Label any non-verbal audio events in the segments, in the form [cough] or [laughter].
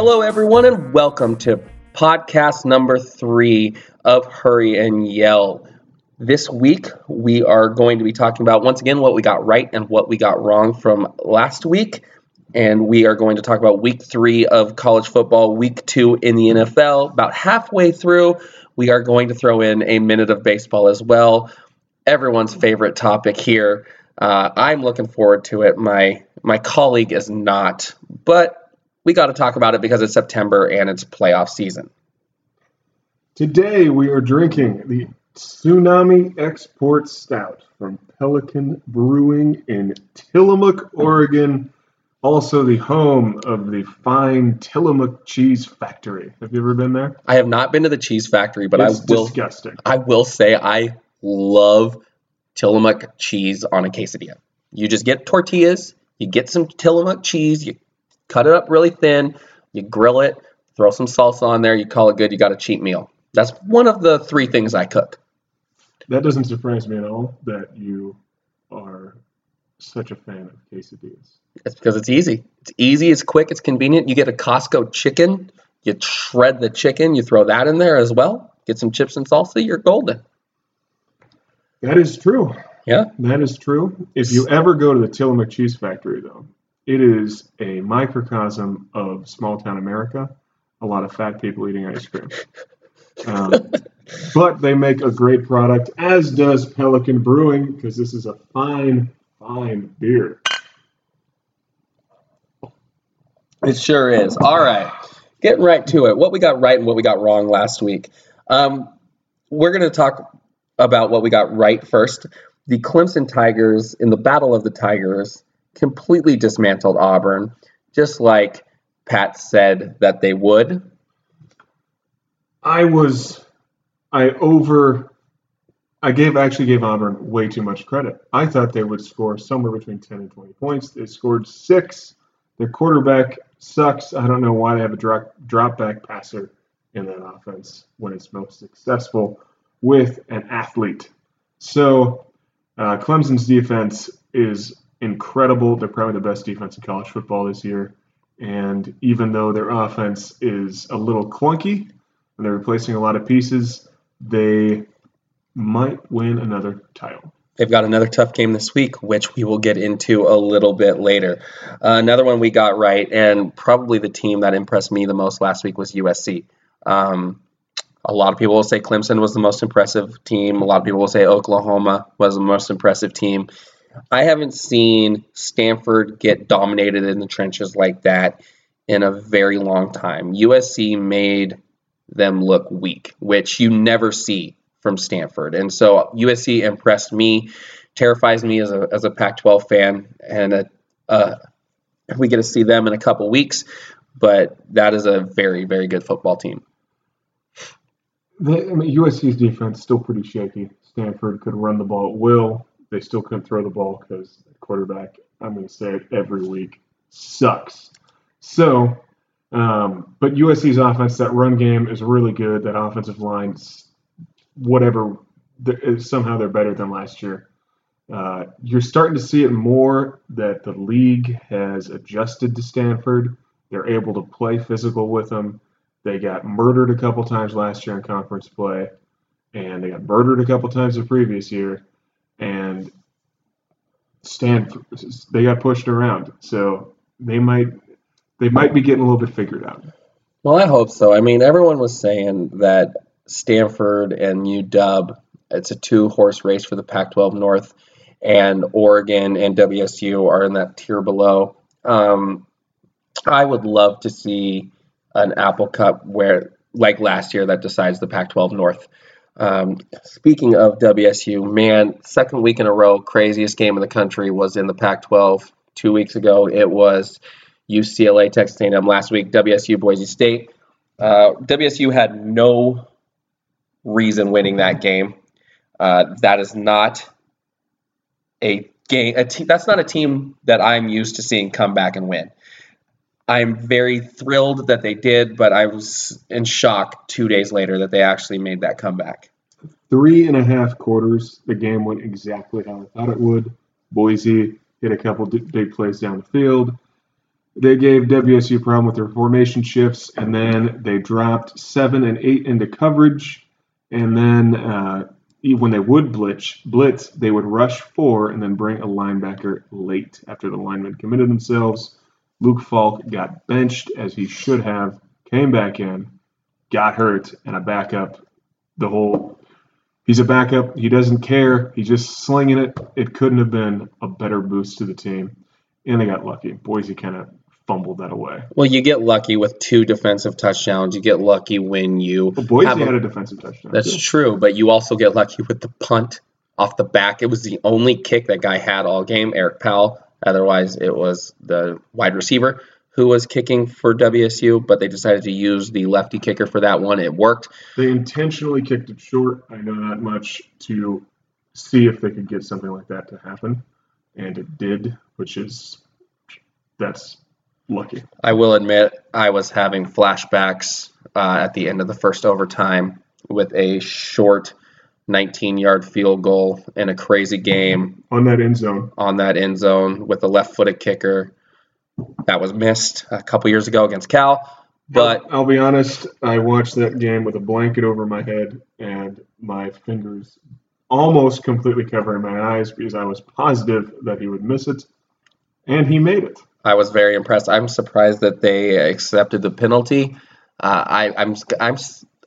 Hello, everyone, and welcome to podcast number three of Hurry and Yell. This week, we are going to be talking about once again what we got right and what we got wrong from last week. And we are going to talk about week three of college football, week two in the NFL. About halfway through, we are going to throw in a minute of baseball as well. Everyone's favorite topic here. Uh, I'm looking forward to it. My my colleague is not, but we got to talk about it because it's September and it's playoff season. Today we are drinking the Tsunami Export Stout from Pelican Brewing in Tillamook, Oregon. Also, the home of the fine Tillamook Cheese Factory. Have you ever been there? I have not been to the cheese factory, but it's I will. disgusting. I will say I love Tillamook cheese on a quesadilla. You just get tortillas, you get some Tillamook cheese, you cut it up really thin, you grill it, throw some salsa on there, you call it good, you got a cheap meal. That's one of the three things I cook. That doesn't surprise me at all that you are such a fan of quesadillas. It's because it's easy. It's easy, it's quick, it's convenient. You get a Costco chicken, you shred the chicken, you throw that in there as well, get some chips and salsa, you're golden. That is true. Yeah. That is true. If you ever go to the Tillamook Cheese Factory, though, it is a microcosm of small town America. A lot of fat people eating ice cream. [laughs] Um, but they make a great product, as does Pelican Brewing, because this is a fine, fine beer. It sure is. All right. Getting right to it. What we got right and what we got wrong last week. Um, we're going to talk about what we got right first. The Clemson Tigers, in the Battle of the Tigers, completely dismantled Auburn, just like Pat said that they would. I was, I over, I gave actually gave Auburn way too much credit. I thought they would score somewhere between 10 and 20 points. They scored six. Their quarterback sucks. I don't know why they have a drop, drop back passer in that offense when it's most successful with an athlete. So uh, Clemson's defense is incredible. They're probably the best defense in college football this year. And even though their offense is a little clunky and they're replacing a lot of pieces, they might win another title. They've got another tough game this week, which we will get into a little bit later. Uh, another one we got right, and probably the team that impressed me the most last week was USC. Um, a lot of people will say Clemson was the most impressive team. A lot of people will say Oklahoma was the most impressive team. I haven't seen Stanford get dominated in the trenches like that in a very long time. USC made them look weak, which you never see from Stanford. And so USC impressed me, terrifies me as a, as a Pac 12 fan. And a, uh, we get to see them in a couple weeks, but that is a very, very good football team. The, I mean, USC's defense still pretty shaky. Stanford could run the ball at will. They still couldn't throw the ball because quarterback, I'm going to say it every week, sucks. So, um, but USC's offense, that run game is really good. That offensive line, whatever, somehow they're better than last year. Uh, you're starting to see it more that the league has adjusted to Stanford. They're able to play physical with them. They got murdered a couple times last year in conference play, and they got murdered a couple times the previous year. And Stanford, they got pushed around, so they might they might be getting a little bit figured out. Well, I hope so. I mean, everyone was saying that Stanford and UW, it's a two horse race for the Pac 12 North, and Oregon and WSU are in that tier below. Um, I would love to see an Apple Cup where, like last year, that decides the Pac 12 North. Um, speaking of WSU, man, second week in a row, craziest game in the country was in the Pac 12 two weeks ago. It was UCLA, Texas A&M last week, WSU, Boise State. Uh, WSU had no reason winning that game. Uh, that is not a game. A te- that's not a team that I'm used to seeing come back and win. I'm very thrilled that they did, but I was in shock two days later that they actually made that comeback. Three and a half quarters, the game went exactly how I thought it would. Boise hit a couple big plays down the field. They gave WSU a problem with their formation shifts, and then they dropped seven and eight into coverage. And then uh, when they would blitz, blitz, they would rush four and then bring a linebacker late after the linemen committed themselves. Luke Falk got benched as he should have, came back in, got hurt, and a backup. The whole he's a backup. He doesn't care. He's just slinging it. It couldn't have been a better boost to the team, and they got lucky. Boise kind of fumbled that away. Well, you get lucky with two defensive touchdowns. You get lucky when you. Well, Boise had a, a defensive touchdown. That's too. true, but you also get lucky with the punt off the back. It was the only kick that guy had all game, Eric Powell. Otherwise, it was the wide receiver who was kicking for WSU, but they decided to use the lefty kicker for that one. It worked. They intentionally kicked it short. I know that much to see if they could get something like that to happen, and it did, which is that's lucky. I will admit I was having flashbacks uh, at the end of the first overtime with a short 19 yard field goal in a crazy game on that end zone. On that end zone with a left footed kicker that was missed a couple years ago against Cal. But I'll, I'll be honest, I watched that game with a blanket over my head and my fingers almost completely covering my eyes because I was positive that he would miss it, and he made it. I was very impressed. I'm surprised that they accepted the penalty. Uh, I, I'm, I'm,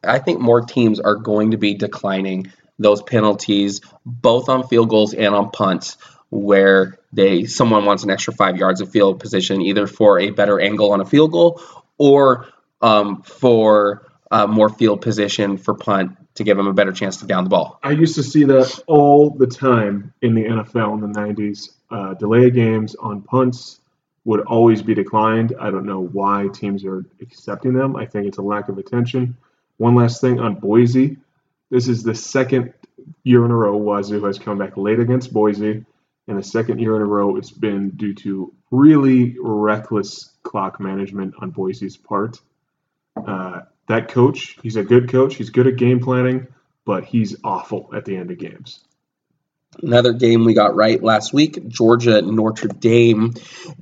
I think more teams are going to be declining those penalties, both on field goals and on punts, where they someone wants an extra five yards of field position, either for a better angle on a field goal or um, for uh, more field position for punt to give them a better chance to down the ball. I used to see that all the time in the NFL in the 90s. Uh, delay games on punts would always be declined. I don't know why teams are accepting them. I think it's a lack of attention. One last thing on Boise. This is the second year in a row Wazoo has come back late against Boise, and the second year in a row it's been due to really reckless clock management on Boise's part. Uh, that coach, he's a good coach. He's good at game planning, but he's awful at the end of games. Another game we got right last week, Georgia Notre Dame.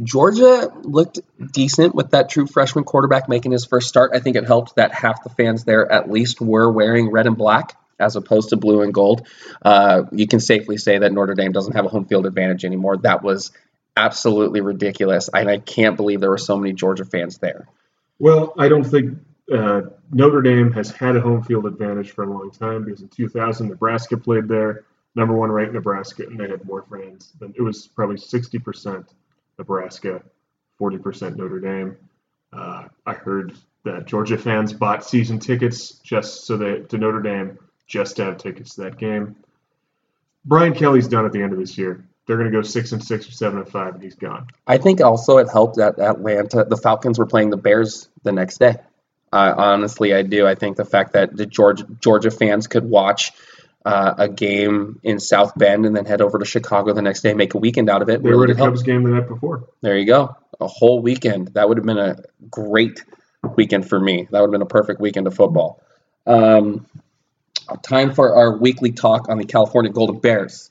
Georgia looked decent with that true freshman quarterback making his first start. I think it helped that half the fans there at least were wearing red and black as opposed to blue and gold. Uh, you can safely say that Notre Dame doesn't have a home field advantage anymore. That was absolutely ridiculous, and I can't believe there were so many Georgia fans there. Well, I don't think uh, Notre Dame has had a home field advantage for a long time because in 2000 Nebraska played there number one ranked Nebraska, and they had more fans than it was probably 60% Nebraska, 40% Notre Dame. Uh, I heard that Georgia fans bought season tickets just so that to Notre Dame just to have tickets to that game. Brian Kelly's done at the end of this year. They're going to go six and six or seven and five, and he's gone. I think also it helped that Atlanta, the Falcons were playing the Bears the next day. Uh, honestly, I do. I think the fact that the Georgia Georgia fans could watch uh, a game in South Bend and then head over to Chicago the next day, make a weekend out of it. They were at a Cubs game the night before. There you go. A whole weekend. That would have been a great weekend for me. That would have been a perfect weekend of football. Um, time for our weekly talk on the California Golden Bears.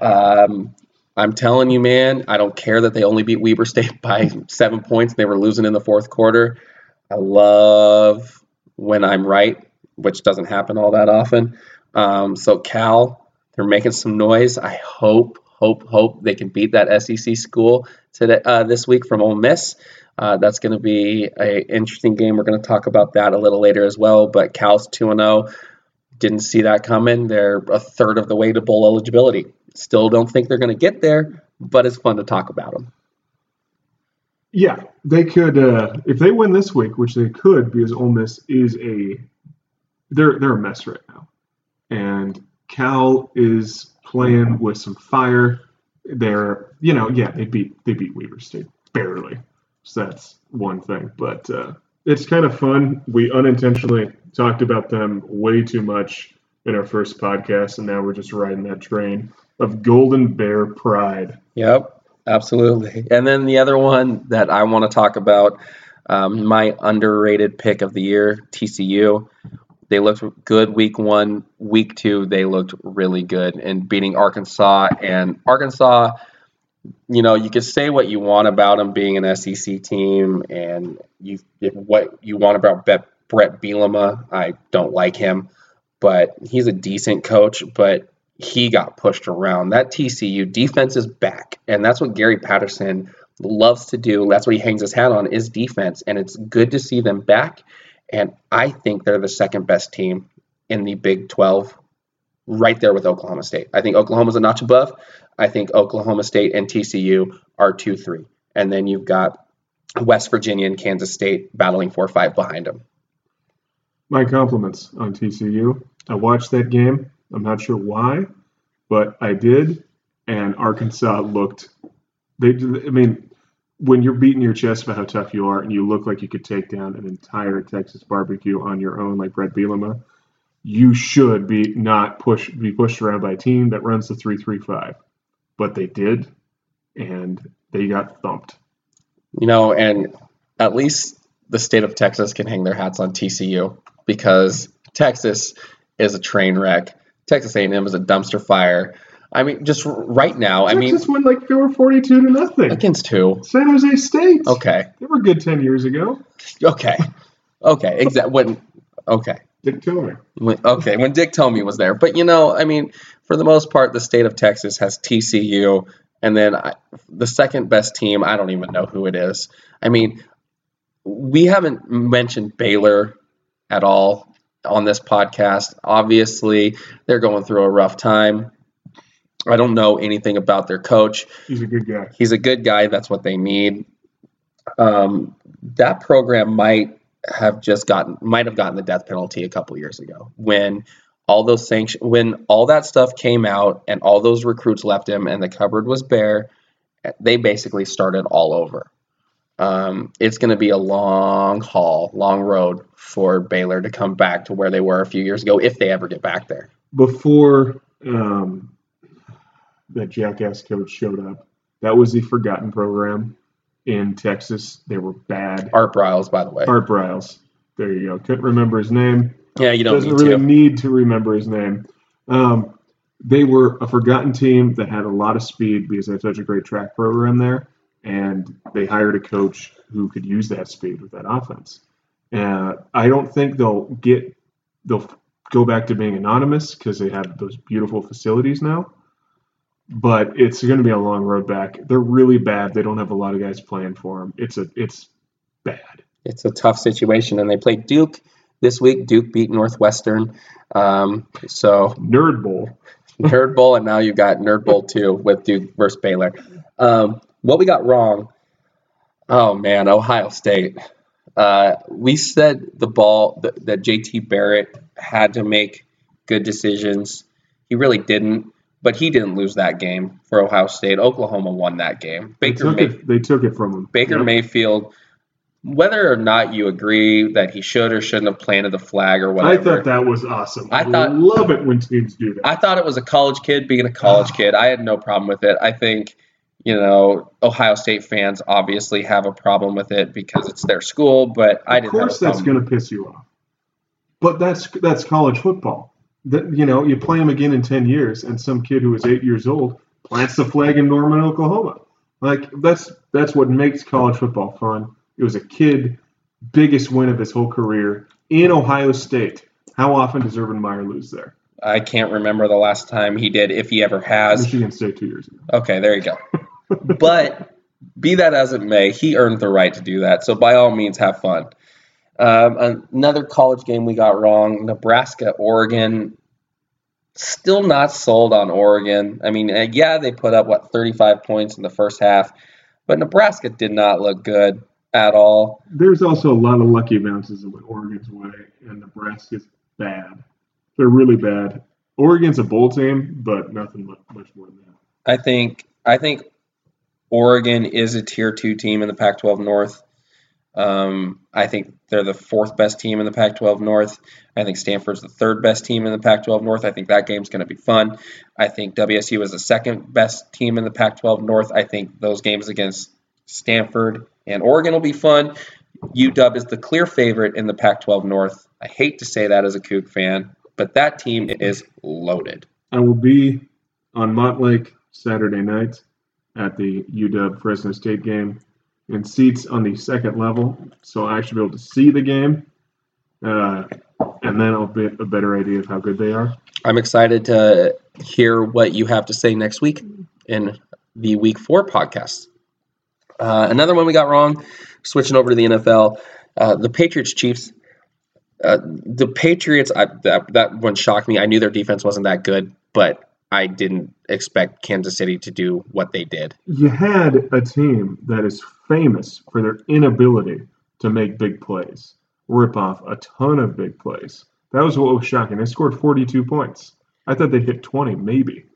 Um, I'm telling you, man, I don't care that they only beat Weber State [laughs] by seven points. They were losing in the fourth quarter. I love when I'm right, which doesn't happen all that often. Um, so Cal, they're making some noise. I hope, hope, hope they can beat that SEC school today uh, this week from Ole Miss. Uh, that's going to be an interesting game. We're going to talk about that a little later as well. But Cal's two and zero. Oh. Didn't see that coming. They're a third of the way to bowl eligibility. Still don't think they're going to get there, but it's fun to talk about them. Yeah, they could uh, if they win this week, which they could, because Ole Miss is a they're they're a mess right now and Cal is playing with some fire. They're, you know, yeah, they beat they beat Weber State barely, so that's one thing. But uh, it's kind of fun. We unintentionally talked about them way too much in our first podcast, and now we're just riding that train of Golden Bear pride. Yep, absolutely. And then the other one that I want to talk about, um, my underrated pick of the year, TCU. They looked good week one. Week two, they looked really good in beating Arkansas. And Arkansas you know, you could say what you want about them being an SEC team, and you what you want about Bret Bielema. I don't like him, but he's a decent coach. But he got pushed around. That TCU defense is back, and that's what Gary Patterson loves to do. That's what he hangs his hat on is defense, and it's good to see them back. And I think they're the second best team in the Big 12, right there with Oklahoma State. I think Oklahoma's a notch above. I think Oklahoma State and TCU are two three, and then you've got West Virginia and Kansas State battling four five behind them. My compliments on TCU. I watched that game. I'm not sure why, but I did, and Arkansas looked. They, I mean, when you're beating your chest about how tough you are, and you look like you could take down an entire Texas barbecue on your own, like Bret Bielema, you should be not push be pushed around by a team that runs the three three five, but they did, and they got thumped. You know, and at least the state of Texas can hang their hats on TCU because Texas is a train wreck. Texas A&M is a dumpster fire. I mean, just right now, Texas I mean, just won like they were forty-two to nothing against who? San Jose State. Okay, they were good ten years ago. Okay, okay, exactly. When okay, Dick Tomey. Okay, when Dick Tomey was there, but you know, I mean, for the most part, the state of Texas has TCU, and then I, the second best team, I don't even know who it is. I mean, we haven't mentioned Baylor at all on this podcast. Obviously, they're going through a rough time. I don't know anything about their coach. He's a good guy. He's a good guy. That's what they need. Um, that program might have just gotten might have gotten the death penalty a couple years ago when all those sanctions when all that stuff came out and all those recruits left him and the cupboard was bare they basically started all over um, it's going to be a long haul long road for baylor to come back to where they were a few years ago if they ever get back there Before um, that jackass coach showed up, that was the forgotten program in Texas. They were bad. art briles by the way Art Briles. There you go. Couldn't remember his name. yeah you don't Doesn't need really to need to remember his name. Um, they were a forgotten team that had a lot of speed because they had such a great track program there, and they hired a coach who could use that speed with that offense. Uh, I don't think they'll get they'll go back to being anonymous because they have those beautiful facilities now. But it's going to be a long road back. They're really bad. They don't have a lot of guys playing for them. It's a it's bad. it's a tough situation and they played duke this week duke beat northwestern um, so Nerd Bowl. [laughs] Nerd Bowl, and now you've got Nerd Bowl 2 with Duke versus Baylor. Um, what we got wrong, oh man, Ohio State. Uh, we said the ball, that, that JT Barrett had to make good decisions. He really didn't, but he didn't lose that game for Ohio State. Oklahoma won that game. They Baker, took May- it. They took it from him. Baker Yep. Mayfield, whether or not you agree that he should or shouldn't have planted the flag or whatever, I thought that was awesome. I I thought- love it when teams do that. I thought it was a college kid being a college ah. kid. I had no problem with it. I think, you know, Ohio State fans obviously have a problem with it because it's their school, but I didn't a course, that's going to piss you off. But that's that's college football. That you know, you play them again in ten years, and some kid who is eight years old plants the flag in Norman, Oklahoma. Like that's that's what makes college football fun. It was a kid biggest win of his whole career in Ohio State. How often does Urban Meyer lose there? I can't remember the last time he did, if he ever has. Michigan State two years ago. Okay, there you go. [laughs] but be that as it may, he earned the right to do that. So by all means, have fun. Um, another college game we got wrong: Nebraska, Oregon. Still not sold on Oregon. I mean, uh, yeah, they put up what 35 points in the first half, but Nebraska did not look good at all. There's also a lot of lucky bounces that went Oregon's way, and Nebraska's bad. They're really bad. Oregon's a bowl team, but nothing mu- much more than that. I think I think Oregon is a tier two team in the Pac-12 North. Um, I think they're the fourth best team in the Pac-12 North. I think Stanford's the third best team in the Pac-12 North. I think that game's going to be fun. I think WSU is the second best team in the Pac-12 North. I think those games against Stanford and Oregon will be fun. UW is the clear favorite in the Pac-12 North. I hate to say that as a Coug fan, but that team is loaded. I will be on Montlake Saturday night, at the UW Fresno State game in seats on the second level, so I should be able to see the game, uh, and then I'll get a better idea of how good they are. I'm excited to hear what you have to say next week in the Week Four podcast. Uh, another one we got wrong. Switching over to the NFL, uh, the Patriots Chiefs. Uh, the Patriots, I, that that one shocked me. I knew their defense wasn't that good, but I didn't expect Kansas City to do what they did. You had a team that is famous for their inability to make big plays, rip off a ton of big plays. That was what was shocking. They scored 42 points. I thought they'd hit 20, maybe.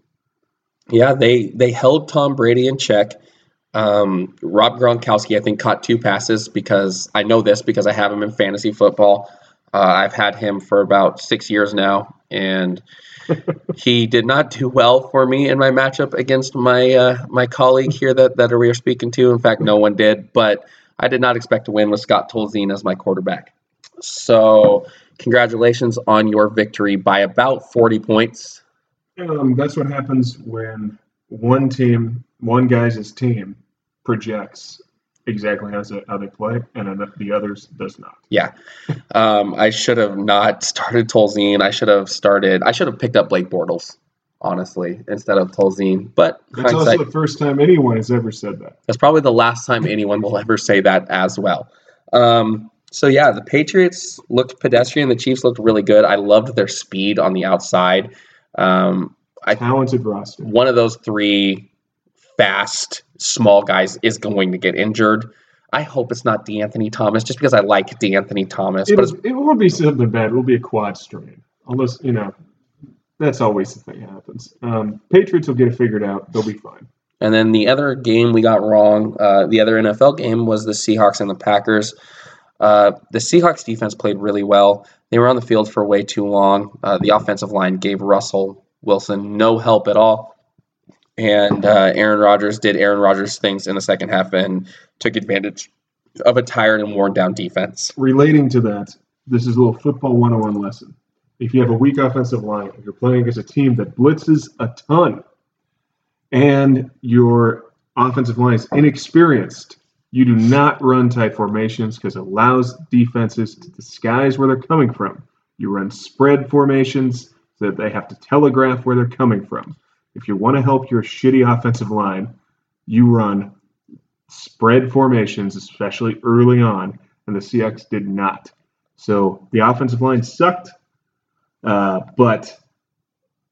Yeah, they they held Tom Brady in check. Um, Rob Gronkowski, I think, caught two passes because I know this because I have him in fantasy football. Uh, I've had him for about six years now, and [laughs] he did not do well for me in my matchup against my uh, my colleague here that that we are speaking to. In fact, no one did, but I did not expect to win with Scott Tolzien as my quarterback. So, congratulations on your victory by about 40 points. Um, that's what happens when one team, one guy's team, projects exactly how they, how they play, and then the others does not. Yeah, um, I should have not started Tolzien. I should have started. I should have picked up Blake Bortles, honestly, instead of Tolzien. But That's also the first time anyone has ever said that. That's probably the last time anyone will ever say that as well. Um, so yeah, the Patriots looked pedestrian. The Chiefs looked really good. I loved their speed on the outside. Um, I talented roster. One of those three fast, small guys is going to get injured. I hope it's not De'Anthony Thomas, just because I like De'Anthony Thomas. It'll, but it won't be something bad. It'll be a quad strain, unless you know. That's always the thing that happens. Um, Patriots will get it figured out. They'll be fine. And then the other game we got wrong, uh, the other NFL game was the Seahawks and the Packers. Uh, the Seahawks defense played really well. They were on the field for way too long. Uh, the offensive line gave Russell Wilson no help at all and uh, Aaron Rodgers did Aaron Rodgers things in the second half and took advantage of a tired and worn down defense. Relating to that, this is a little football 101 lesson. If you have a weak offensive line, if you're playing against a team that blitzes a ton, and your offensive line is inexperienced, you do not run tight formations because it allows defenses to disguise where they're coming from. You run spread formations so that they have to telegraph where they're coming from. If you want to help your shitty offensive line, you run spread formations, especially early on, and the Seahawks did not. So the offensive line sucked, uh, but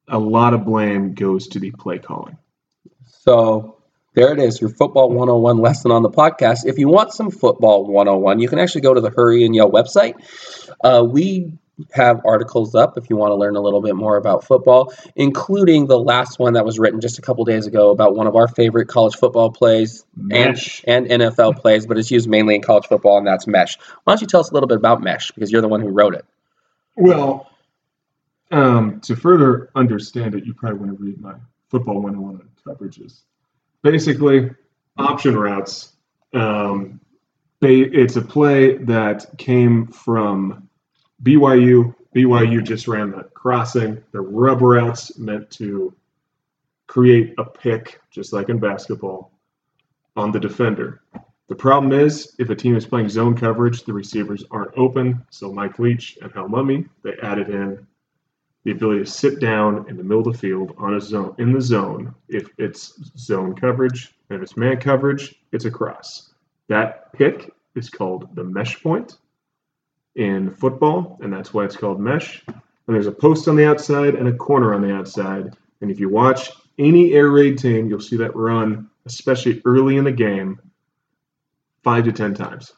a lot of blame goes to the play calling. So there it is, your football 101 lesson on the podcast. If you want some football 101, you can actually go to the Hurry and Yell website. Uh, we have articles up if you want to learn a little bit more about football, including the last one that was written just a couple days ago about one of our favorite college football plays and, and NFL [laughs] plays, but it's used mainly in college football, and that's mesh. Why don't you tell us a little bit about mesh because you're the one who wrote it? Well, um, to further understand it, you probably want to read my football 101 coverages. Basically, option routes. Um, they, it's a play that came from BYU, BYU just ran the crossing. The rubber routes meant to create a pick, just like in basketball, on the defender. The problem is, if a team is playing zone coverage, the receivers aren't open. So Mike Leach and Hal Mumme, they added in the ability to sit down in the middle of the field on a zone in the zone if it's zone coverage, and if it's man coverage, it's a cross. That pick is called the mesh point in football, and that's why it's called mesh. And there's a post on the outside and a corner on the outside. And if you watch any air raid team, you'll see that run, especially early in the game, five to 10 times.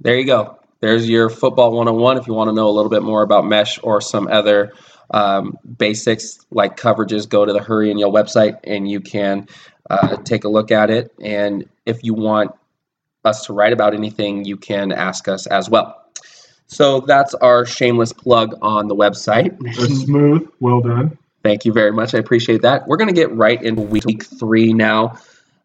There you go. There's your football 101 if you want to know a little bit more about mesh or some other um, basics like coverages. Go to the Hurry and Yell website and you can uh, take a look at it. And if you want us to write about anything, you can ask us as well. So that's our shameless plug on the website. smooth. Well done. Thank you very much. I appreciate that. We're going to get right into week three now.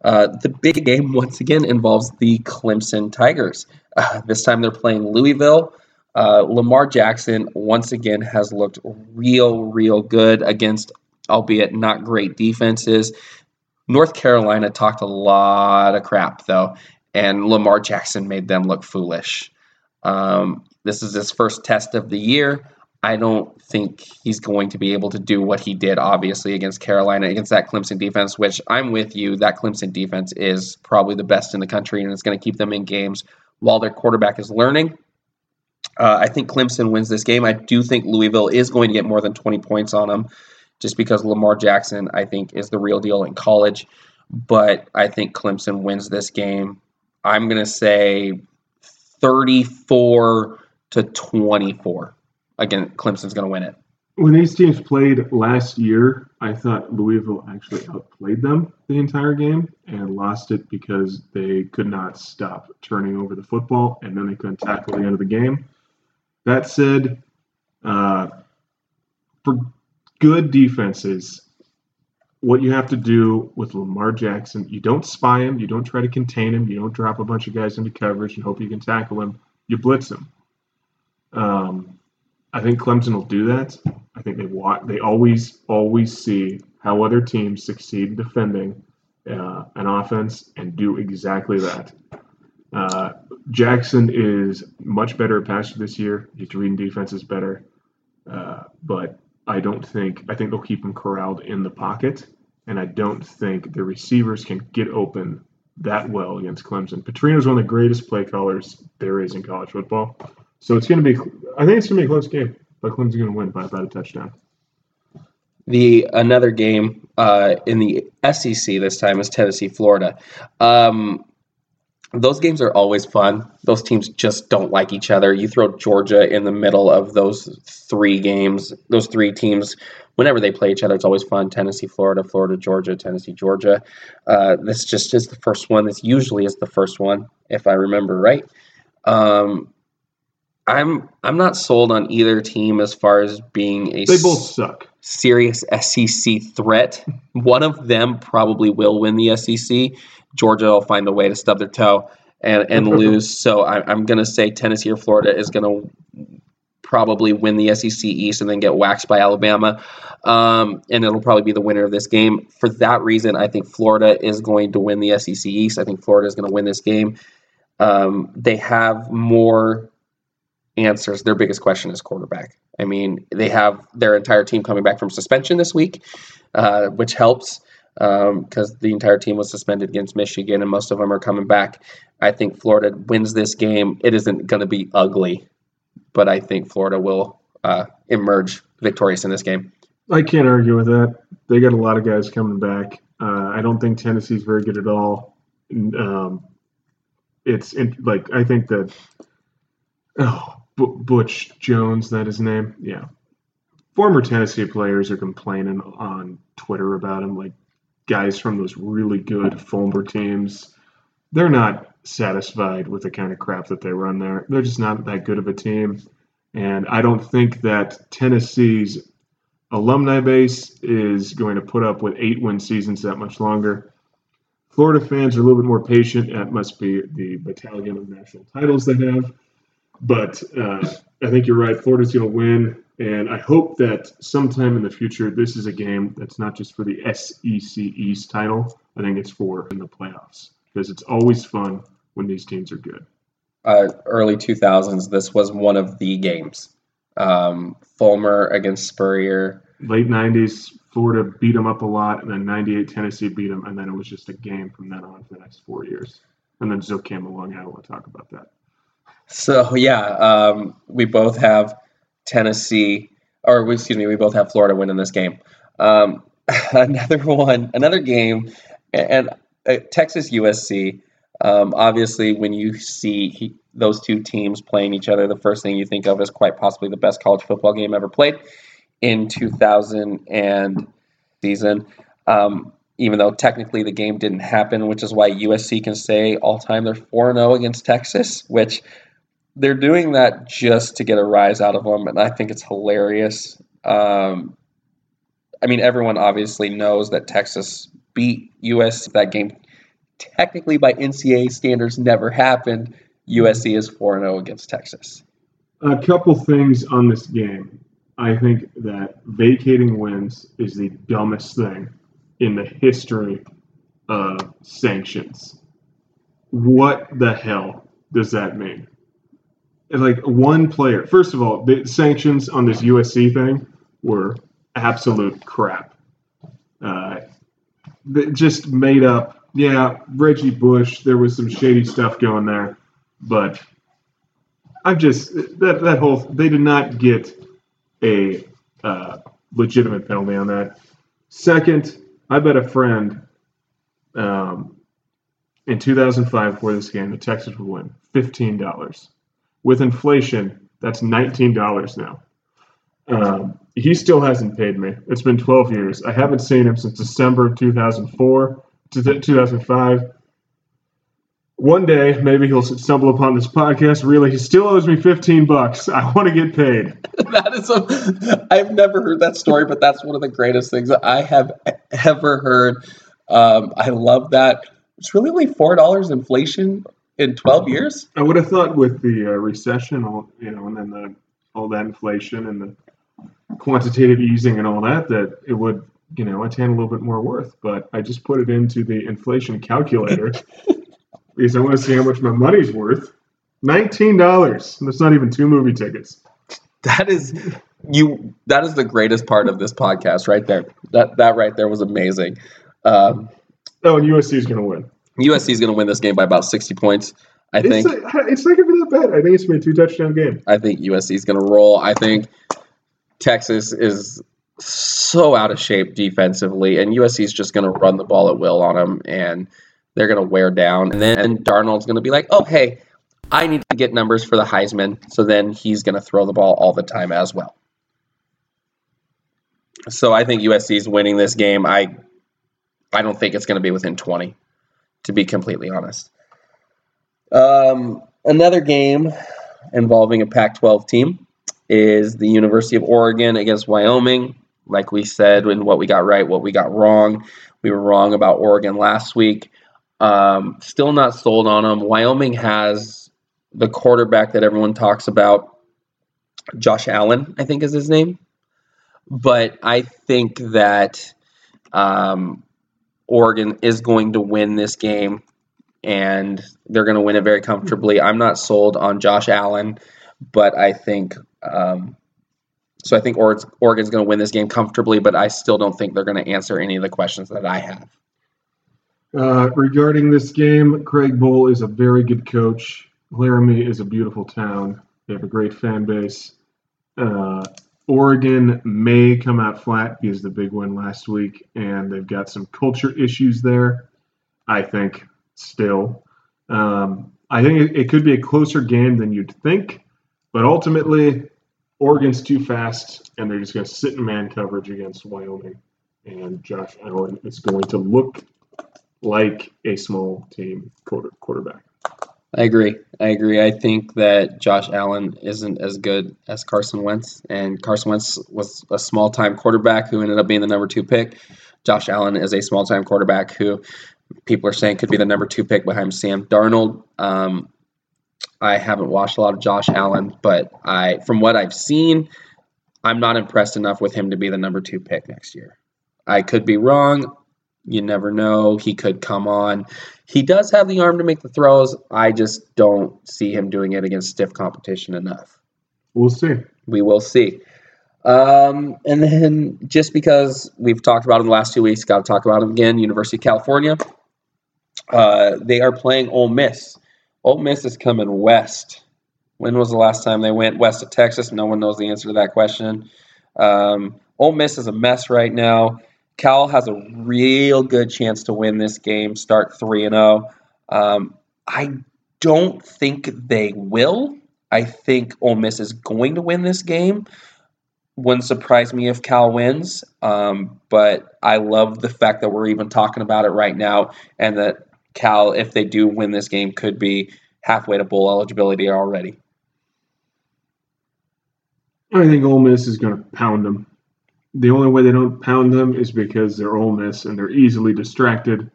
Uh, the big game, once again, involves the Clemson Tigers. Uh, this time they're playing Louisville. Uh, Lamar Jackson, once again, has looked real, real good against, albeit not great defenses. North Carolina talked a lot of crap though, and Lamar Jackson made them look foolish. Um, this is his first test of the year. I don't think he's going to be able to do what he did, obviously, against Carolina, against that Clemson defense, which I'm with you. That Clemson defense is probably the best in the country, and it's going to keep them in games while their quarterback is learning. Uh, I think Clemson wins this game. I do think Louisville is going to get more than 20 points on them just because Lamar Jackson, I think, is the real deal in college. But I think Clemson wins this game. I'm going to say 34 to 24 again, Clemson's going to win it. When these teams played last year, I thought Louisville actually outplayed them the entire game and lost it because they could not stop turning over the football and then they couldn't tackle the end of the game. That said, uh, for good defenses, what you have to do with Lamar Jackson, you don't spy him, you don't try to contain him, you don't drop a bunch of guys into coverage and hope you can tackle him. You blitz him. Um, I think Clemson will do that. I think they want they always always see how other teams succeed defending uh, an offense and do exactly that. Uh, Jackson is much better at passer this year. He's reading defenses better, uh, but I don't think I think they'll keep him corralled in the pocket, and I don't think the receivers can get open that well against Clemson. Petrino's one of the greatest play callers there is in college football. So it's going to be, I think it's going to be a close game, but Clemson's going to win by about a touchdown. The another game uh, in the SEC this time is Tennessee Florida. Um, those games are always fun. Those teams just don't like each other. You throw Georgia in the middle of those three games, those three teams. Whenever they play each other, it's always fun. Tennessee, Florida, Florida, Georgia, Tennessee, Georgia. Uh, this just is the first one. This usually is the first one, if I remember right. Um, I'm I'm not sold on either team as far as being a they both suck. serious SEC threat. One of them probably will win the SEC. Georgia will find a way to stub their toe and, and [laughs] lose. So I, I'm going to say Tennessee or Florida is going to probably win the SEC East and then get waxed by Alabama. Um, and it'll probably be the winner of this game. For that reason, I think Florida is going to win the SEC East. I think Florida is going to win this game. Um, they have more answers. Their biggest question is quarterback. I mean, they have their entire team coming back from suspension this week, uh, which helps because um, the entire team was suspended against Michigan, and most of them are coming back. I think Florida wins this game. It isn't going to be ugly, but I think Florida will uh, emerge victorious in this game. I can't argue with that. They got a lot of guys coming back. Uh, I don't think Tennessee's very good at all. Um, it's in, like I think that oh Butch Jones, that his name. Yeah. Former Tennessee players are complaining on Twitter about him, like guys from those really good Fulmer teams. They're not satisfied with the kind of crap that they run there. They're just not that good of a team. And I don't think that Tennessee's alumni base is going to put up with eight win seasons that much longer. Florida fans are a little bit more patient. That must be the battalion of national titles they have. But uh, I think you're right. Florida's going to win. And I hope that sometime in the future, this is a game that's not just for the SEC East title. I think it's for in the playoffs because it's always fun when these teams are good. Uh, early 2000s, this was one of the games. Um, Fulmer against Spurrier. Late 90s, Florida beat them up a lot, and then 98, Tennessee beat them, and then it was just a game from then on for the next four years. And then Zook came along. I don't want to talk about that. So yeah, um, we both have Tennessee, or excuse me, we both have Florida winning this game. Um, [laughs] another one, another game, and uh, Texas USC. Um, obviously, when you see he, those two teams playing each other, the first thing you think of is quite possibly the best college football game ever played in 2000 and season. Um, even though technically the game didn't happen, which is why USC can say all time they're 4 0 against Texas, which they're doing that just to get a rise out of them, and I think it's hilarious. Um, I mean, everyone obviously knows that Texas beat USC. That game, technically by NCAA standards, never happened. USC is 4 0 against Texas. A couple things on this game. I think that vacating wins is the dumbest thing in the history of sanctions. What the hell does that mean? And like one player, first of all, the sanctions on this USC thing were absolute crap. Uh, just made up. Yeah, Reggie Bush. There was some shady stuff going there, but I'm just that that whole. They did not get a uh, legitimate penalty on that. Second, I bet a friend um, in 2005 for this game, the Texas would win $15. With inflation, that's $19 now. Um, he still hasn't paid me. It's been 12 years. I haven't seen him since December of 2004 to 2005. One day, maybe he'll stumble upon this podcast. Really, he still owes me 15 bucks. I want to get paid. [laughs] that is a. I've never heard that story, but that's one of the greatest things that I have ever heard. Um, I love that. It's really only four dollars inflation in 12 years. I would have thought with the uh, recession, all you know, and then the all that inflation and the quantitative easing and all that, that it would you know attain a little bit more worth. But I just put it into the inflation calculator [laughs] because I want to see how much my money's worth. Nineteen dollars. That's not even two movie tickets. That is you. That is the greatest part of this podcast, right there. That that right there was amazing. Um, oh, and USC is going to win. USC is going to win this game by about sixty points. I it's think like, it's not going to be that bad. I think it's going to be a two touchdown game. I think USC is going to roll. I think Texas is so out of shape defensively, and USC is just going to run the ball at will on them, and they're going to wear down. And then Darnold's going to be like, "Oh, hey, I need to get numbers for the Heisman," so then he's going to throw the ball all the time as well. So I think USC is winning this game. I I don't think it's going to be within 20, to be completely honest. Um, another game involving a Pac 12 team is the University of Oregon against Wyoming. Like we said, and what we got right, what we got wrong. We were wrong about Oregon last week. Um, still not sold on them. Wyoming has the quarterback that everyone talks about, Josh Allen, I think is his name. But I think that um, Oregon is going to win this game and they're going to win it very comfortably. I'm not sold on Josh Allen, but I think um, so. I think Oregon's going to win this game comfortably, but I still don't think they're going to answer any of the questions that I have. Uh, regarding this game, Craig Bohl is a very good coach. Laramie is a beautiful town. They have a great fan base. Uh, Oregon may come out flat because the big win last week, and they've got some culture issues there. I think still. Um, I think it, could be a closer game than you'd think, but ultimately, Oregon's too fast, and they're just going to sit in man coverage against Wyoming. And Josh Allen is going to look like a small team quarter, quarterback. I agree. I agree. I think that Josh Allen isn't as good as Carson Wentz, and Carson Wentz was a small time quarterback who ended up being the number two pick. Josh Allen is a small time quarterback who people are saying could be the number two pick behind Sam Darnold. Um, I haven't watched a lot of Josh Allen, but I, from what I've seen, I'm not impressed enough with him to be the number two pick next year. I could be wrong. You never know. He could come on. He does have the arm to make the throws. I just don't see him doing it against stiff competition enough. We'll see. We will see. Um, and then just because we've talked about in the last two weeks, got to talk about him again. University of California. Uh, they are playing Ole Miss. Ole Miss is coming west. When was the last time they went west of Texas? No one knows the answer to that question. Um, Ole Miss is a mess right now. Cal has a real good chance to win this game, start 3 and 0. Um, I don't think they will. I think Ole Miss is going to win this game. Wouldn't surprise me if Cal wins, um, but I love the fact that we're even talking about it right now, and that Cal, if they do win this game, could be halfway to bowl eligibility already. I think Ole Miss is going to pound them the only way they don't pound them is because they're Ole Miss and they're easily distracted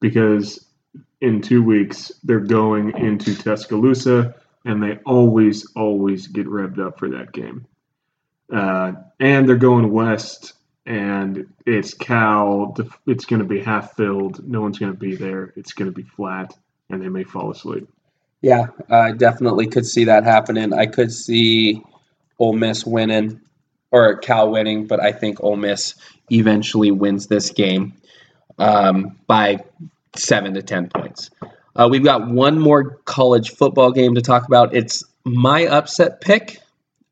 because in two weeks they're going into Tuscaloosa and they always, always get revved up for that game. Uh, and they're going west and it's Cal. It's going to be half filled. No one's going to be there. It's going to be flat, and they may fall asleep. Yeah, I definitely could see that happening. I could see Ole Miss winning or Cal winning, but I think Ole Miss eventually wins this game um, by seven to ten points. Uh, we've got one more college football game to talk about. It's my upset pick.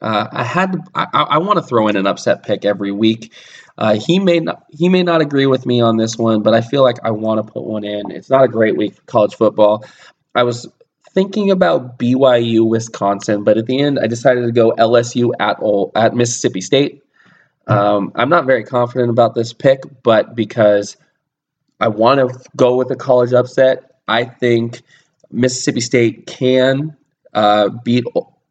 Uh, I had to, I, I want to throw in an upset pick every week. Uh, he may not he may not agree with me on this one, but I feel like I want to put one in. It's not a great week for college football. I was thinking about BYU, Wisconsin, but at the end I decided to go LSU at at Mississippi State. Um, I'm not very confident about this pick, but because I want to go with a college upset, I think Mississippi State can uh, beat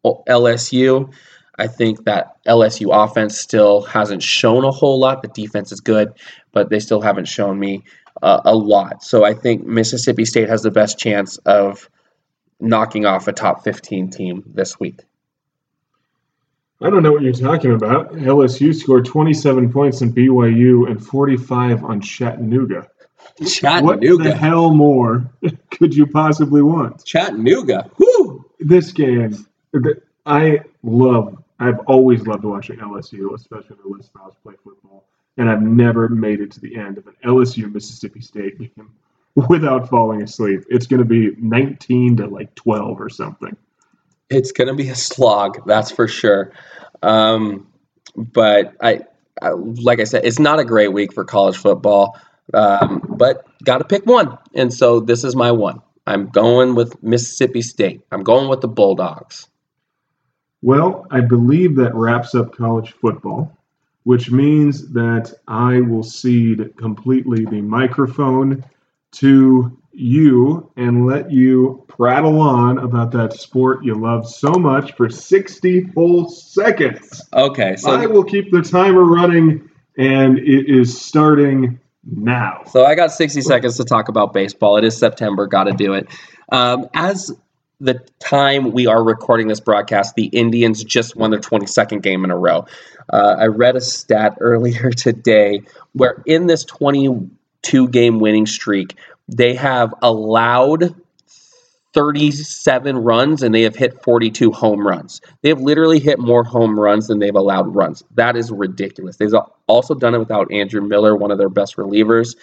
LSU. I think that LSU offense still hasn't shown a whole lot. The defense is good, but they still haven't shown me uh, a lot. So I think Mississippi State has the best chance of knocking off a top 15 team this week. I don't know what you're talking about. LSU scored 27 points in BYU and 45 on Chattanooga. Chattanooga. What the hell more [laughs] could you possibly want? Chattanooga. Whoo! This game, I love. I've always loved watching LSU, especially the Les Miles play football, and I've never made it to the end of an LSU Mississippi State game [laughs] without falling asleep. It's going to be 19 to like 12 or something. It's going to be a slog, that's for sure. Um, but I, I, like I said, it's not a great week for college football. Um, but got to pick one, and so this is my one. I'm going with Mississippi State. I'm going with the Bulldogs. Well, I believe that wraps up college football, which means that I will cede completely the microphone to you and let you prattle on about that sport you love so much for 60 full seconds. Okay, so I will keep the timer running and it is starting now. So I got 60 seconds to talk about baseball. It is September, got to do it. Um, as the time we are recording this broadcast, the Indians just won their 22nd game in a row. Uh, I read a stat earlier [laughs] today where in this 22 game winning streak, they have allowed 37 runs and they have hit 42 home runs. They have literally hit more home runs than they've allowed runs. That is ridiculous. They've also done it without Andrew Miller, one of their best relievers.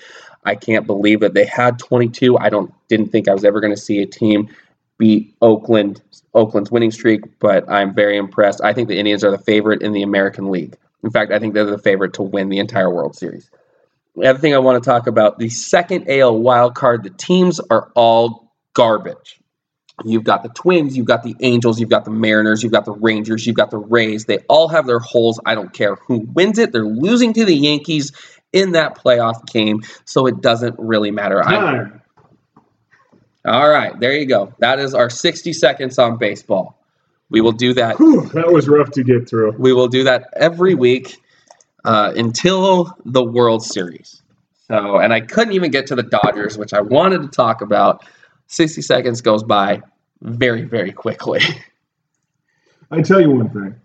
I can't believe that they had 22. I don't didn't think I was ever going to see a team beat Oakland Oakland's winning streak, but I'm very impressed. I think the Indians are the favorite in the American League. In fact, I think they're the favorite to win the entire World Series. The other thing I want to talk about the second AL wild card, the teams are all garbage. You've got the Twins, you've got the Angels, you've got the Mariners, you've got the Rangers, you've got the Rays. They all have their holes. I don't care who wins it. They're losing to the Yankees in that playoff game, so it doesn't really matter. Time. All right, there you go. That is our 60 seconds on baseball. We will do that. Whew, that was rough to get through. We will do that every week uh, until the World Series. So, and I couldn't even get to the Dodgers, which I wanted to talk about. 60 seconds goes by very, very quickly. [laughs] I tell you one thing.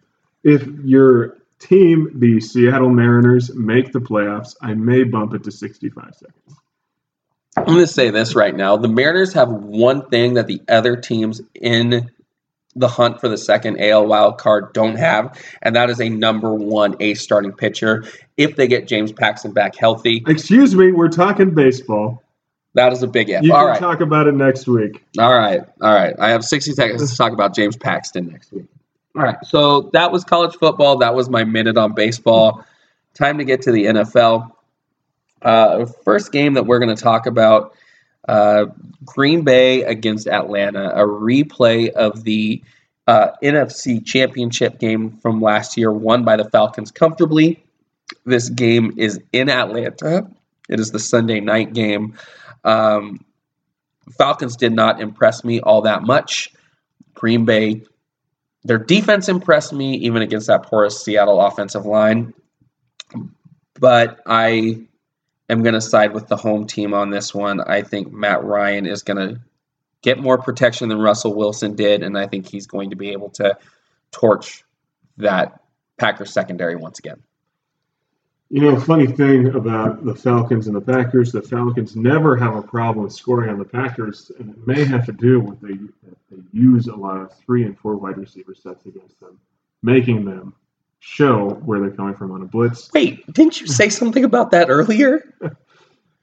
If your team, the Seattle Mariners, make the playoffs, I may bump it to 65 seconds. I'm going to say this right now. The Mariners have one thing that the other teams in the hunt for the second AL wild card don't have, and that is a number one ace starting pitcher if they get James Paxton back healthy. Excuse me, we're talking baseball. That is a big if. You All can right. talk about it next week. All right. All right. I have 60 seconds to talk about James Paxton next week. All right. So that was college football. That was my minute on baseball. Time to get to the NFL. Uh, first game that we're going to talk about uh, Green Bay against Atlanta, a replay of the uh, NFC Championship game from last year, won by the Falcons comfortably. This game is in Atlanta. It is the Sunday night game. Um, Falcons did not impress me all that much. Green Bay, their defense impressed me even against that porous Seattle offensive line. But I am going to side with the home team on this one. I think Matt Ryan is going to get more protection than Russell Wilson did, and I think he's going to be able to torch that Packers secondary once again. You know, funny thing about the Falcons and the Packers, the Falcons never have a problem scoring on the Packers, and it may have to do with they they use a lot of three and four wide receiver sets against them, making them show where they're coming from on a blitz. Wait, didn't you say something about that earlier? [laughs]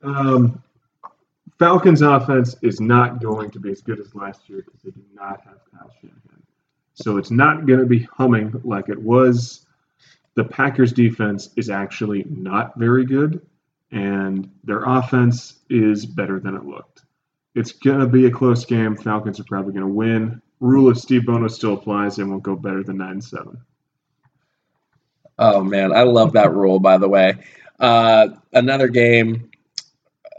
Um, Falcons offense is not going to be as good as last year because they do not have Kyle Shanahan. So it's not going to be humming like it was. The Packers defense is actually not very good, and their offense is better than it looked. It's going to be a close game. Falcons are probably going to win. Rule of Steve Bono still applies and won't go better than 9 7. Oh, man. I love that [laughs] rule, by the way. Uh, another game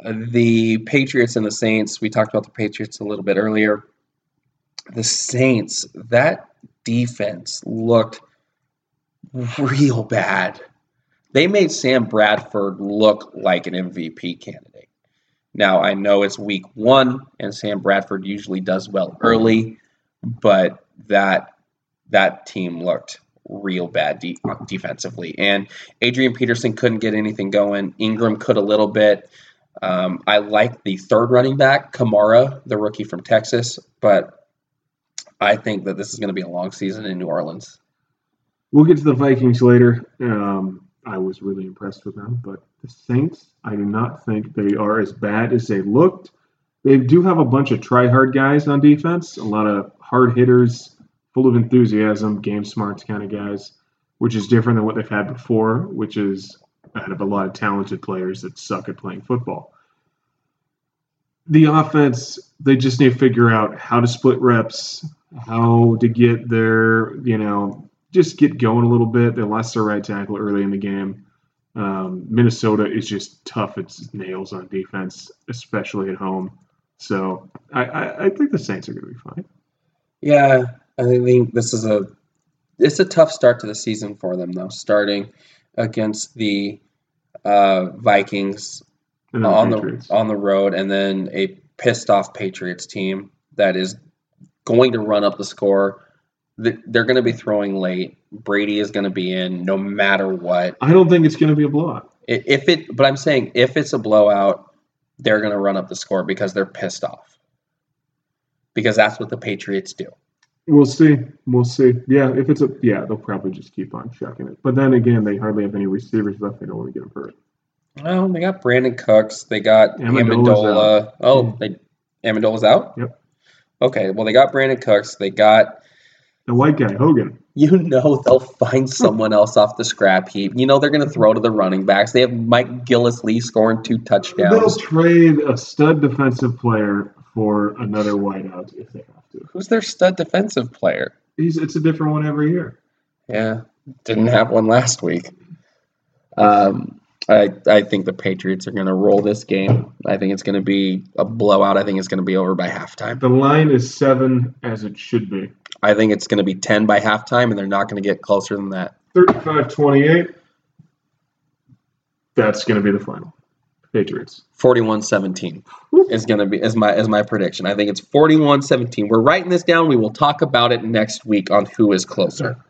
the Patriots and the Saints, we talked about the Patriots a little bit earlier. The Saints, that defense looked real bad. They made Sam Bradford look like an MVP candidate. Now, I know it's week one, and Sam Bradford usually does well early, but that that team looked real bad de- defensively. And Adrian Peterson couldn't get anything going. Ingram could a little bit. Um, I like the third running back, Kamara, the rookie from Texas, but I think that this is going to be a long season in New Orleans. We'll get to the Vikings later. Um, I was really impressed with them, but the Saints, I do not think they are as bad as they looked. They do have a bunch of try-hard guys on defense, a lot of hard hitters, full of enthusiasm, game smarts kind of guys, which is different than what they've had before, which is out of a lot of talented players that suck at playing football. The offense, they just need to figure out how to split reps, how to get their, you know, just get going a little bit. They lost their right tackle early in the game. Um, Minnesota is just tough It's nails on defense, especially at home. So I, I, I think the Saints are going to be fine. Yeah, I think this is a it's a tough start to the season for them though. Starting against the uh, Vikings on Patriots. the on the road, and then a pissed off Patriots team that is going to run up the score. They're going to be throwing late. Brady is going to be in no matter what. I don't think it's going to be a blowout. If it, but I'm saying if it's a blowout, they're going to run up the score because they're pissed off. Because that's what the Patriots do. We'll see. We'll see. Yeah, if it's a yeah, they'll probably just keep on chucking it. But then again, they hardly have any receivers left. They don't want to get them hurt. Well, they got Brandin Cooks. They got Amendola. Oh, hmm. they Amendola's out. Yep. Okay. Well, they got Brandin Cooks. They got the white guy Hogan. You know they'll find someone else off the scrap heap. You know they're going to throw to the running backs. They have Mike Gillislee scoring two touchdowns. They'll trade a stud defensive player for another wideout if they have. Who's their stud defensive player? He's it's a different one every year. Yeah, didn't have one last week. Um, I I think the Patriots are going to roll this game. I think it's going to be a blowout. I think it's going to be over by halftime. The line is seven, as it should be. I think it's going to be ten by halftime, and they're not going to get closer than that. 35-28. That's going to be the final. Patriots. 41-17 is going to be is my is my prediction. I think it's 41-17. We're writing this down. We will talk about it next week on who is closer.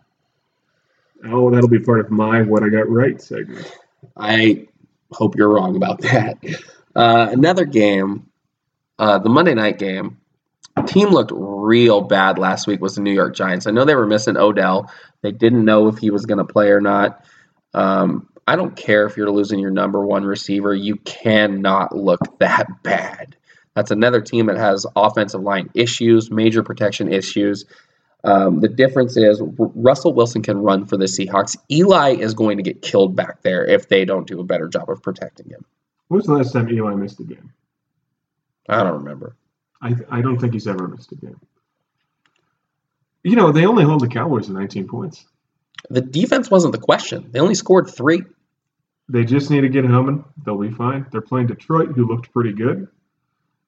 Oh, that'll be part of my what I got right segment. I hope you're wrong about that. Uh, another game, uh, the Monday night game. Team looked real bad last week was the New York Giants. I know they were missing Odell. They didn't know if he was going to play or not. Um, I don't care if you're losing your number one receiver. You cannot look that bad. That's another team that has offensive line issues, major protection issues. Um, the difference is Russell Wilson can run for the Seahawks. Eli is going to get killed back there if they don't do a better job of protecting him. When was the last time Eli missed a game? I don't remember. I, I don't think he's ever missed a game. You know, they only hold the Cowboys to 19 points. The defense wasn't the question. They only scored three. They just need to get humming. They'll be fine. They're playing Detroit, who looked pretty good.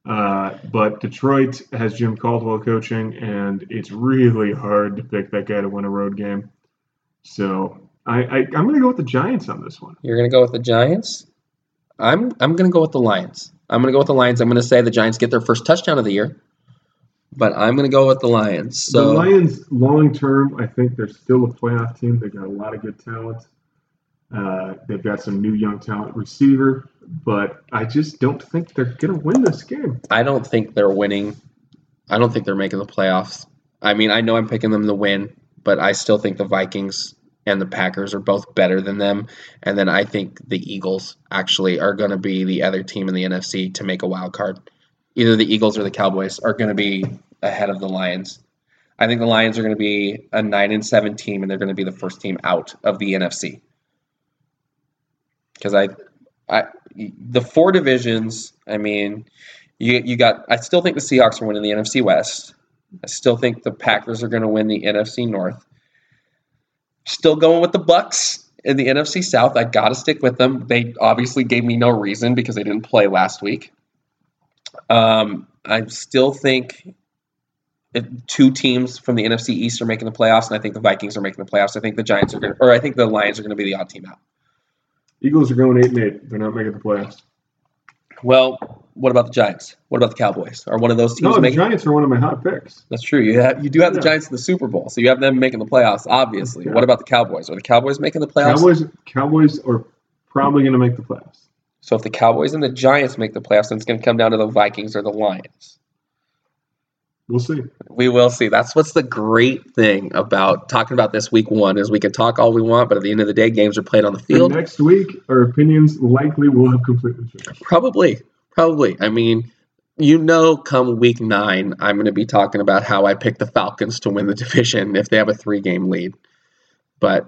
Uh, but Detroit has Jim Caldwell coaching, and it's really hard to pick that guy to win a road game. So I, I am going to go with the Giants on this one. You're going to go with the Giants. I'm I'm going to go with the Lions. I'm going to go with the Lions. I'm going to say the Giants get their first touchdown of the year, but I'm going to go with the Lions. So the Lions, long term, I think they're still a playoff team. They got a lot of good talent. Uh, they've got some new young talent receiver, but I just don't think they're going to win this game. I don't think they're winning. I don't think they're making the playoffs. I mean, I know I'm picking them to win, but I still think the Vikings and the Packers are both better than them. And then I think the Eagles actually are going to be the other team in the NFC to make a wild card. Either the Eagles or the Cowboys are going to be ahead of the Lions. I think the Lions are going to be a 9 and 7 team and they're going to be the first team out of the NFC. Cuz I I the four divisions, I mean, you you got I still think the Seahawks are winning the NFC West. I still think the Packers are going to win the NFC North. Still going with the Bucks in the NFC South. I got to stick with them. They obviously gave me no reason because they didn't play last week. Um, I still think two teams from the NFC East are making the playoffs, and I think the Vikings are making the playoffs. I think the Giants are going, to, or I think the Lions are going to be the odd team out. Eagles are going eight and eight. They're not making the playoffs. Well, what about the Giants? What about the Cowboys? Are one of those teams? No, the making... Giants are one of my hot picks. That's true. You have you do have the Giants in the Super Bowl, so you have them making the playoffs. Obviously. Yeah. What about the Cowboys? Are the Cowboys making the playoffs? Cowboys, Cowboys are probably going to make the playoffs. So if the Cowboys and the Giants make the playoffs, then it's going to come down to the Vikings or the Lions. We'll see. We will see. That's what's the great thing about talking about this week one is we can talk all we want, but at the end of the day, games are played on the And field. next week, our opinions likely will have completely changed. Probably, probably. I mean, you know, come week nine, I'm going to be talking about how I picked the Falcons to win the [laughs] division if they have a three-game lead. But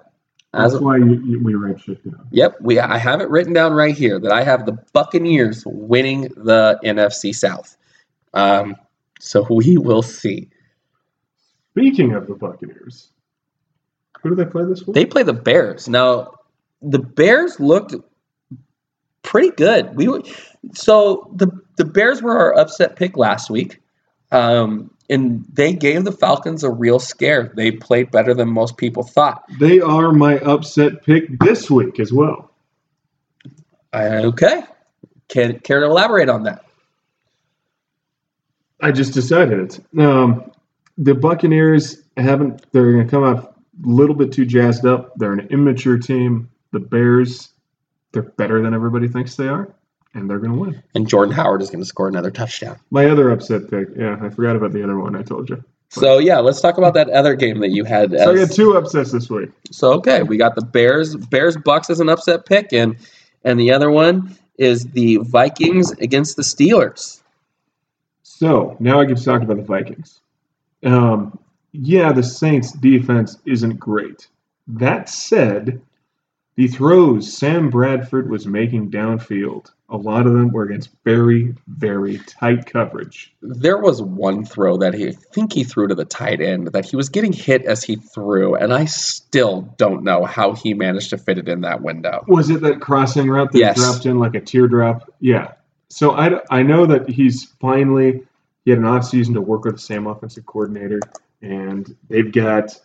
as That's of, why you, you, we write shit down. yep, we I have it written down right here that I have the Buccaneers winning the NFC South. Um, so [laughs] we will see. Speaking of the Buccaneers, who do they play this week? They play the Bears. Now, the Bears looked pretty good. We were, so the the Bears were our upset pick last week, um, and they gave the Falcons a real scare. They played better than most people thought. They are my upset pick this week as well. Okay, can care to elaborate on that? I just decided it. Um, the Buccaneers haven't. They're going to come out a little bit too jazzed up. They're an immature team. The Bears, they're better than everybody thinks they are, and they're going to win. And Jordan Howard is going to score another touchdown. My other upset pick. Yeah, I forgot about the other one. I told you. So yeah, let's talk about that other game that you had. So I had two upsets this week. So okay, we got the Bears Bears Bucks as an upset pick, and and the other one is the Vikings against the Steelers. So now I get to talk about the Vikings. Um, yeah, the Saints' defense isn't great. That said, the throws Sam Bradford was making downfield, a lot of them were against very, very tight coverage. There was one throw that he I think he threw to the tight end that he was getting hit as he threw, and I still don't know how he managed to fit it in that window. Was it that crossing route that Yes. dropped in like a teardrop? Yeah. So I, I know that he's finally he had an off season to work with the same offensive coordinator, and they've got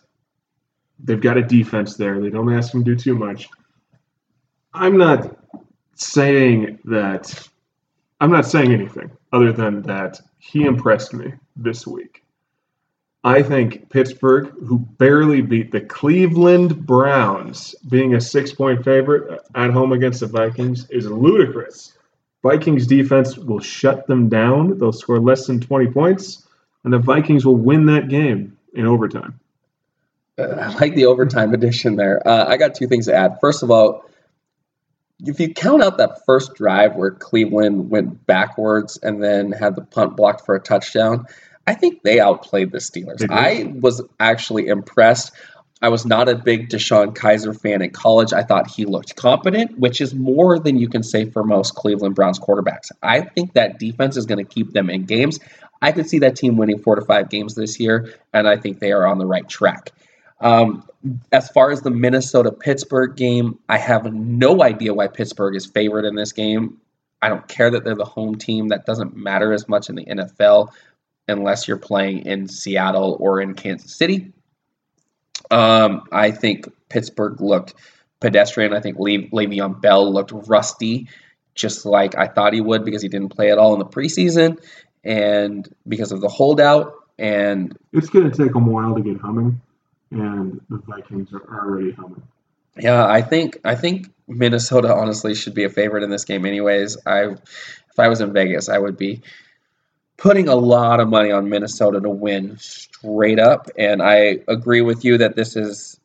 they've got a defense there. They don't ask him to do too much. I'm not saying that I'm not saying anything other than that he impressed me this week. I think Pittsburgh, who barely beat the Cleveland Browns, being a six point favorite at home against the Vikings, is ludicrous. Vikings defense will shut them down. They'll score less than 20 points, and the Vikings will win that game in overtime. Uh, I like the overtime [laughs] edition there. Uh, I got two things to add. First of all, if you count out that first drive where Cleveland went backwards and then had the punt blocked for a touchdown, I think they outplayed the Steelers. I was actually impressed. I was not a big DeShone Kizer fan in college. I thought he looked competent, which is more than you can say for most Cleveland Browns quarterbacks. I think that defense is going to keep them in games. I could see that team winning four to five games this year, and I think they are on the right track. Um, as far as the Minnesota Pittsburgh game, I have no idea why Pittsburgh is favored in this game. I don't care that they're the home team. That doesn't matter as much in the NFL unless you're playing in Seattle or in Kansas City. Um, I think Pittsburgh looked pedestrian. I think Le- Le'Veon Bell looked rusty, just like I thought he would because he didn't play at all in the preseason and because of the holdout. And It's going to take them a while to get humming, and the Vikings are already humming. Yeah, I think I think Minnesota honestly should be a favorite in this game anyways. I if I was in Vegas, I would be putting a lot of money on Minnesota to win straight up and I agree with you that this is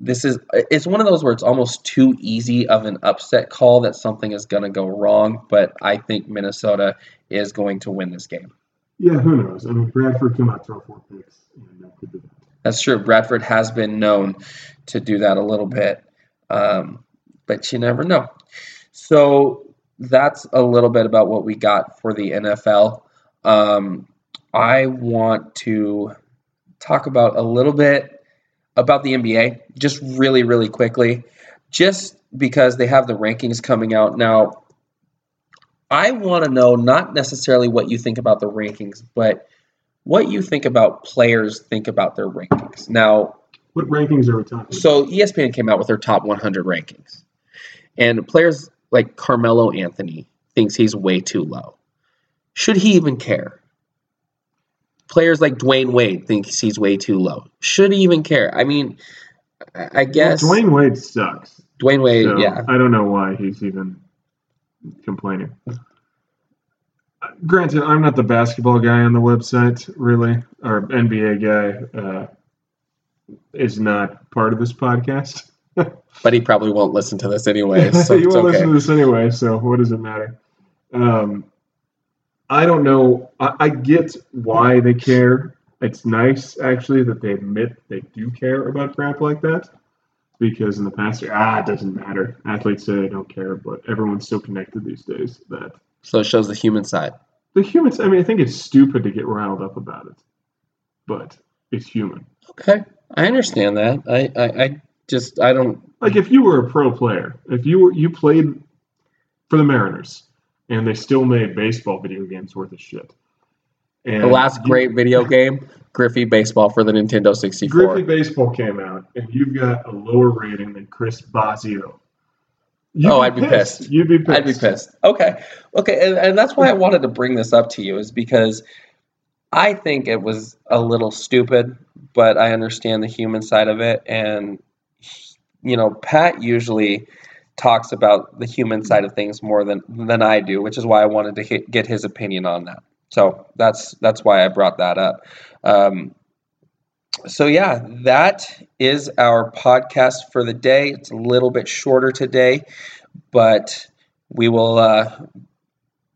this is it's one of those where it's almost too easy of an upset call that something is going to go wrong, but I think Minnesota is going to win this game. Yeah, who knows? I mean, Bradford came out throw four picks, and that could be that. That's true. Bradford has been known to do that a little bit, um, but you never know. So that's a little bit about what we got for the NFL. Um, I want to talk about a little bit about the NBA, just really, really quickly, just because they have the rankings coming out now. I want to know not necessarily what you think about the rankings, but what you think about players think about their rankings. Now, What rankings are we talking? so ESPN came out with their top 100 rankings, and players like Carmelo Anthony thinks he's way too low. Should he even care? Players like Dwyane Wade thinks he's way too low. Should he even care? I mean, I guess Well, Dwyane Wade sucks. Dwyane Wade, So yeah, I don't know why he's even complaining. Granted, I'm not the basketball guy on the website, really. Our NBA guy uh, is not part of this podcast. [laughs] but he probably won't listen to this anyway, so [laughs] it's won't okay. listen to this anyway, so what does it matter? Um, I don't know. I, I get why they care. It's nice, actually, that they admit they do care about crap like that. Because in the past, ah, it doesn't matter. Athletes say they don't care, but everyone's so connected these days that So it shows the human side. the humans. I mean, I think it's stupid to get riled up about it, but it's human. Okay, I understand that. I, I, I just I don't. Like if you were a pro player, if you were you played for the Mariners, and they still made baseball video games worth of shit. And The last you- great video game, Griffey Baseball for the Nintendo 64. Griffey Baseball came out, and you've got a lower rating than Chris Bosio. You'd Oh, I'd be pissed. You'd be pissed. I'd be pissed. Okay, okay, and, and that's why I wanted to bring this up to you is because I think it was a little stupid, but I understand the human side of it, and you know, Pat usually talks about the human side of things more than than I do, which is why I wanted to hit, get his opinion on that. So that's that's why I brought that up. Um, so yeah, that is our podcast for the day. It's a little bit shorter today, but we will uh,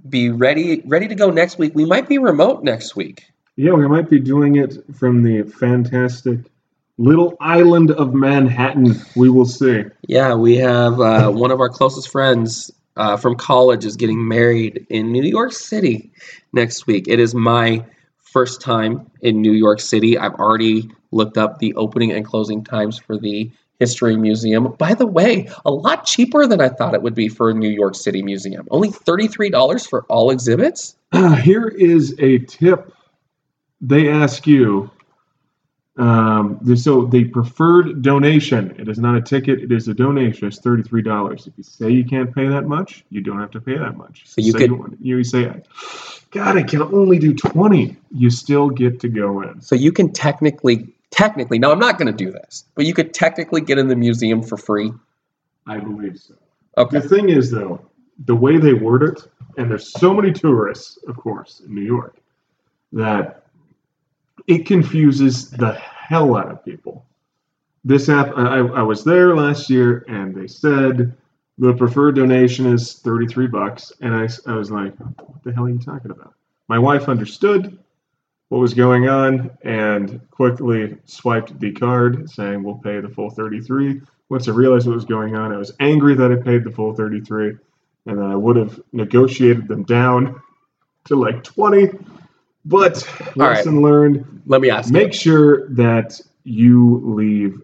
be ready ready to go next week. We might be remote next week. Yeah, we might be doing it from the fantastic little island of Manhattan. We will see. Yeah, we have uh, one of our closest friends uh, from college is getting married in New York City next week. It is my first time in New York City. I've already looked up the opening and closing times for the History Museum. By the way, a lot cheaper than I thought it would be for a New York City museum. Only $33 for all exhibits? here is a tip. They ask you. Um, so the preferred donation. It is not a ticket. It is a donation. It's thirty-three dollars. If you say you can't pay that much, you don't have to pay that much. So you Say could- want- you say, God, I can only do twenty. You still get to go in. So you can technically, technically, no, I'm not going to do this, but you could technically get in the museum for free. I believe so. Okay. The thing is, though, the way they word it, and there's so many tourists, of course, in New York, that it confuses the hell out of people. This app, I, I was there last year, and they said the preferred donation is 33 bucks, and I, I was like, what the hell are you talking about? My wife understood what was going on and quickly swiped the card saying we'll pay the full 33 once i realized what was going on i was angry that i paid the full 33 and then i would have negotiated them down to like 20 but right. lesson learned Let me ask make you, sure that you leave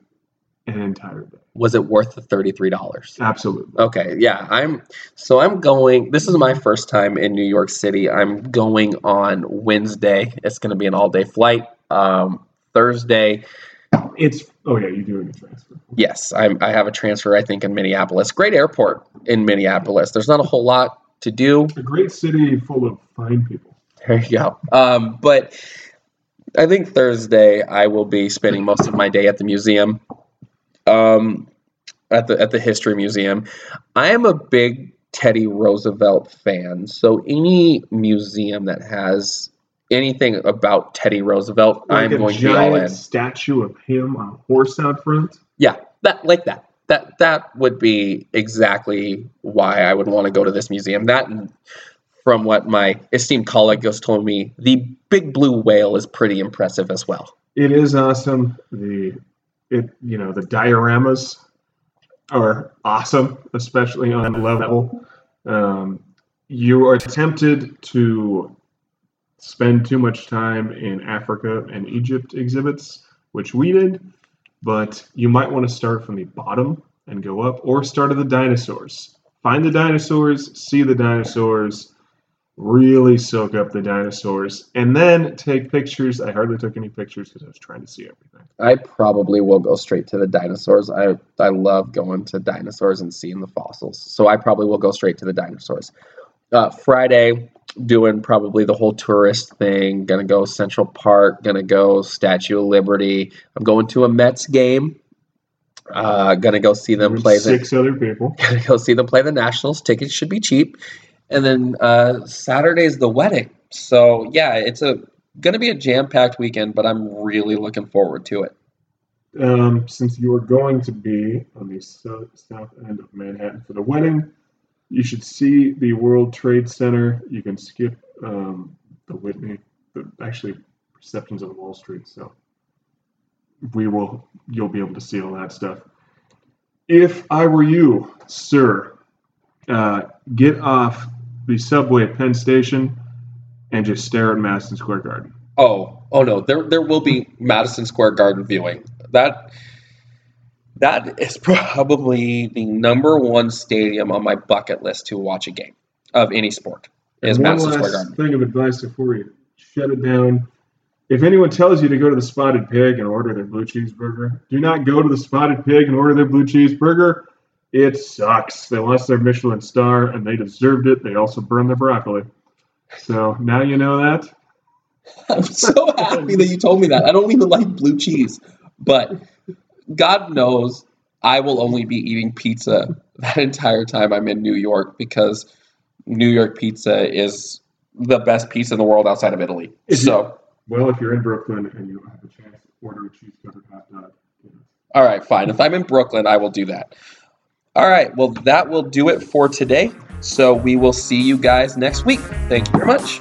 an entire day was it worth the $33? absolutely Okay, yeah, I'm so I'm going. This is my first time in New York City. I'm going on Wednesday. It's going to be an all-day flight. Um, Thursday, it's oh yeah you're doing a transfer yes, I'm, I have a transfer. I think in Minneapolis. Great airport in Minneapolis. There's not a whole lot to do. a great city full of fine people There you go. Um, but I think Thursday I will be spending most of my day at the museum. Um, at the at the History Museum. I am a big Teddy Roosevelt fan, so any museum that has anything about Teddy Roosevelt, Like I'm going to be all in. statue of him on a horse out front. Yeah, that like that. That that would be exactly why I would want to go to this museum. That from what my esteemed colleague has told me, the big blue whale is pretty impressive as well. It is awesome. The it you know the dioramas are awesome, especially on level. Um, you are tempted to spend too much time in Africa and Egypt exhibits, which we did, but you might want to start from the bottom and go up, or start at the dinosaurs. Find the dinosaurs, see the dinosaurs, really soak up the dinosaurs, and then take pictures. I hardly took any pictures because I was trying to see everything. I probably will go straight to the dinosaurs. I I love going to dinosaurs and seeing the fossils. So I probably will go straight to the dinosaurs. Uh, Friday, doing probably the whole tourist thing. Gonna go Central Park. Gonna go Statue of Liberty. I'm going to a Mets game. Uh, gonna go see them play the six other people. [laughs] gonna go see them play the Nationals. Tickets should be cheap. And then uh, Saturday's the wedding. So yeah, it's a gonna be a jam packed weekend, but I'm really looking forward to it. Um, since you are going to be on the south, end of Manhattan for the wedding, you should see the World Trade Center. You can skip um, the Whitney, the actually receptions of Wall Street. So we will, you'll be able to see all that stuff. If I were you, sir, uh, get off the subway at Penn Station and just stare at Madison Square Garden. Oh, oh no, there there will be Madison Square Garden viewing. That that is probably the number one stadium on my bucket list to watch a game of any sport. Is And one Madison Square last Garden. thing of advice before we shut it down. If anyone tells you to go to the Spotted Pig and order their blue cheeseburger, do not go to the Spotted Pig and order their blue cheeseburger. It sucks. They lost their Michelin star and they deserved it. They also burned their broccoli. So now you know that. [laughs] I'm so happy that you told me that. I don't even like blue cheese, but God knows I will only be eating pizza that entire time I'm in New York because New York pizza is the best pizza in the world outside of Italy. It- So, Well, if you're in Brooklyn and you have a chance to order a cheese covered hot dog, you all right, fine. If I'm in Brooklyn, I will do that. All right, well, that will do it for today. So, we will see you guys next week. Thank you very much.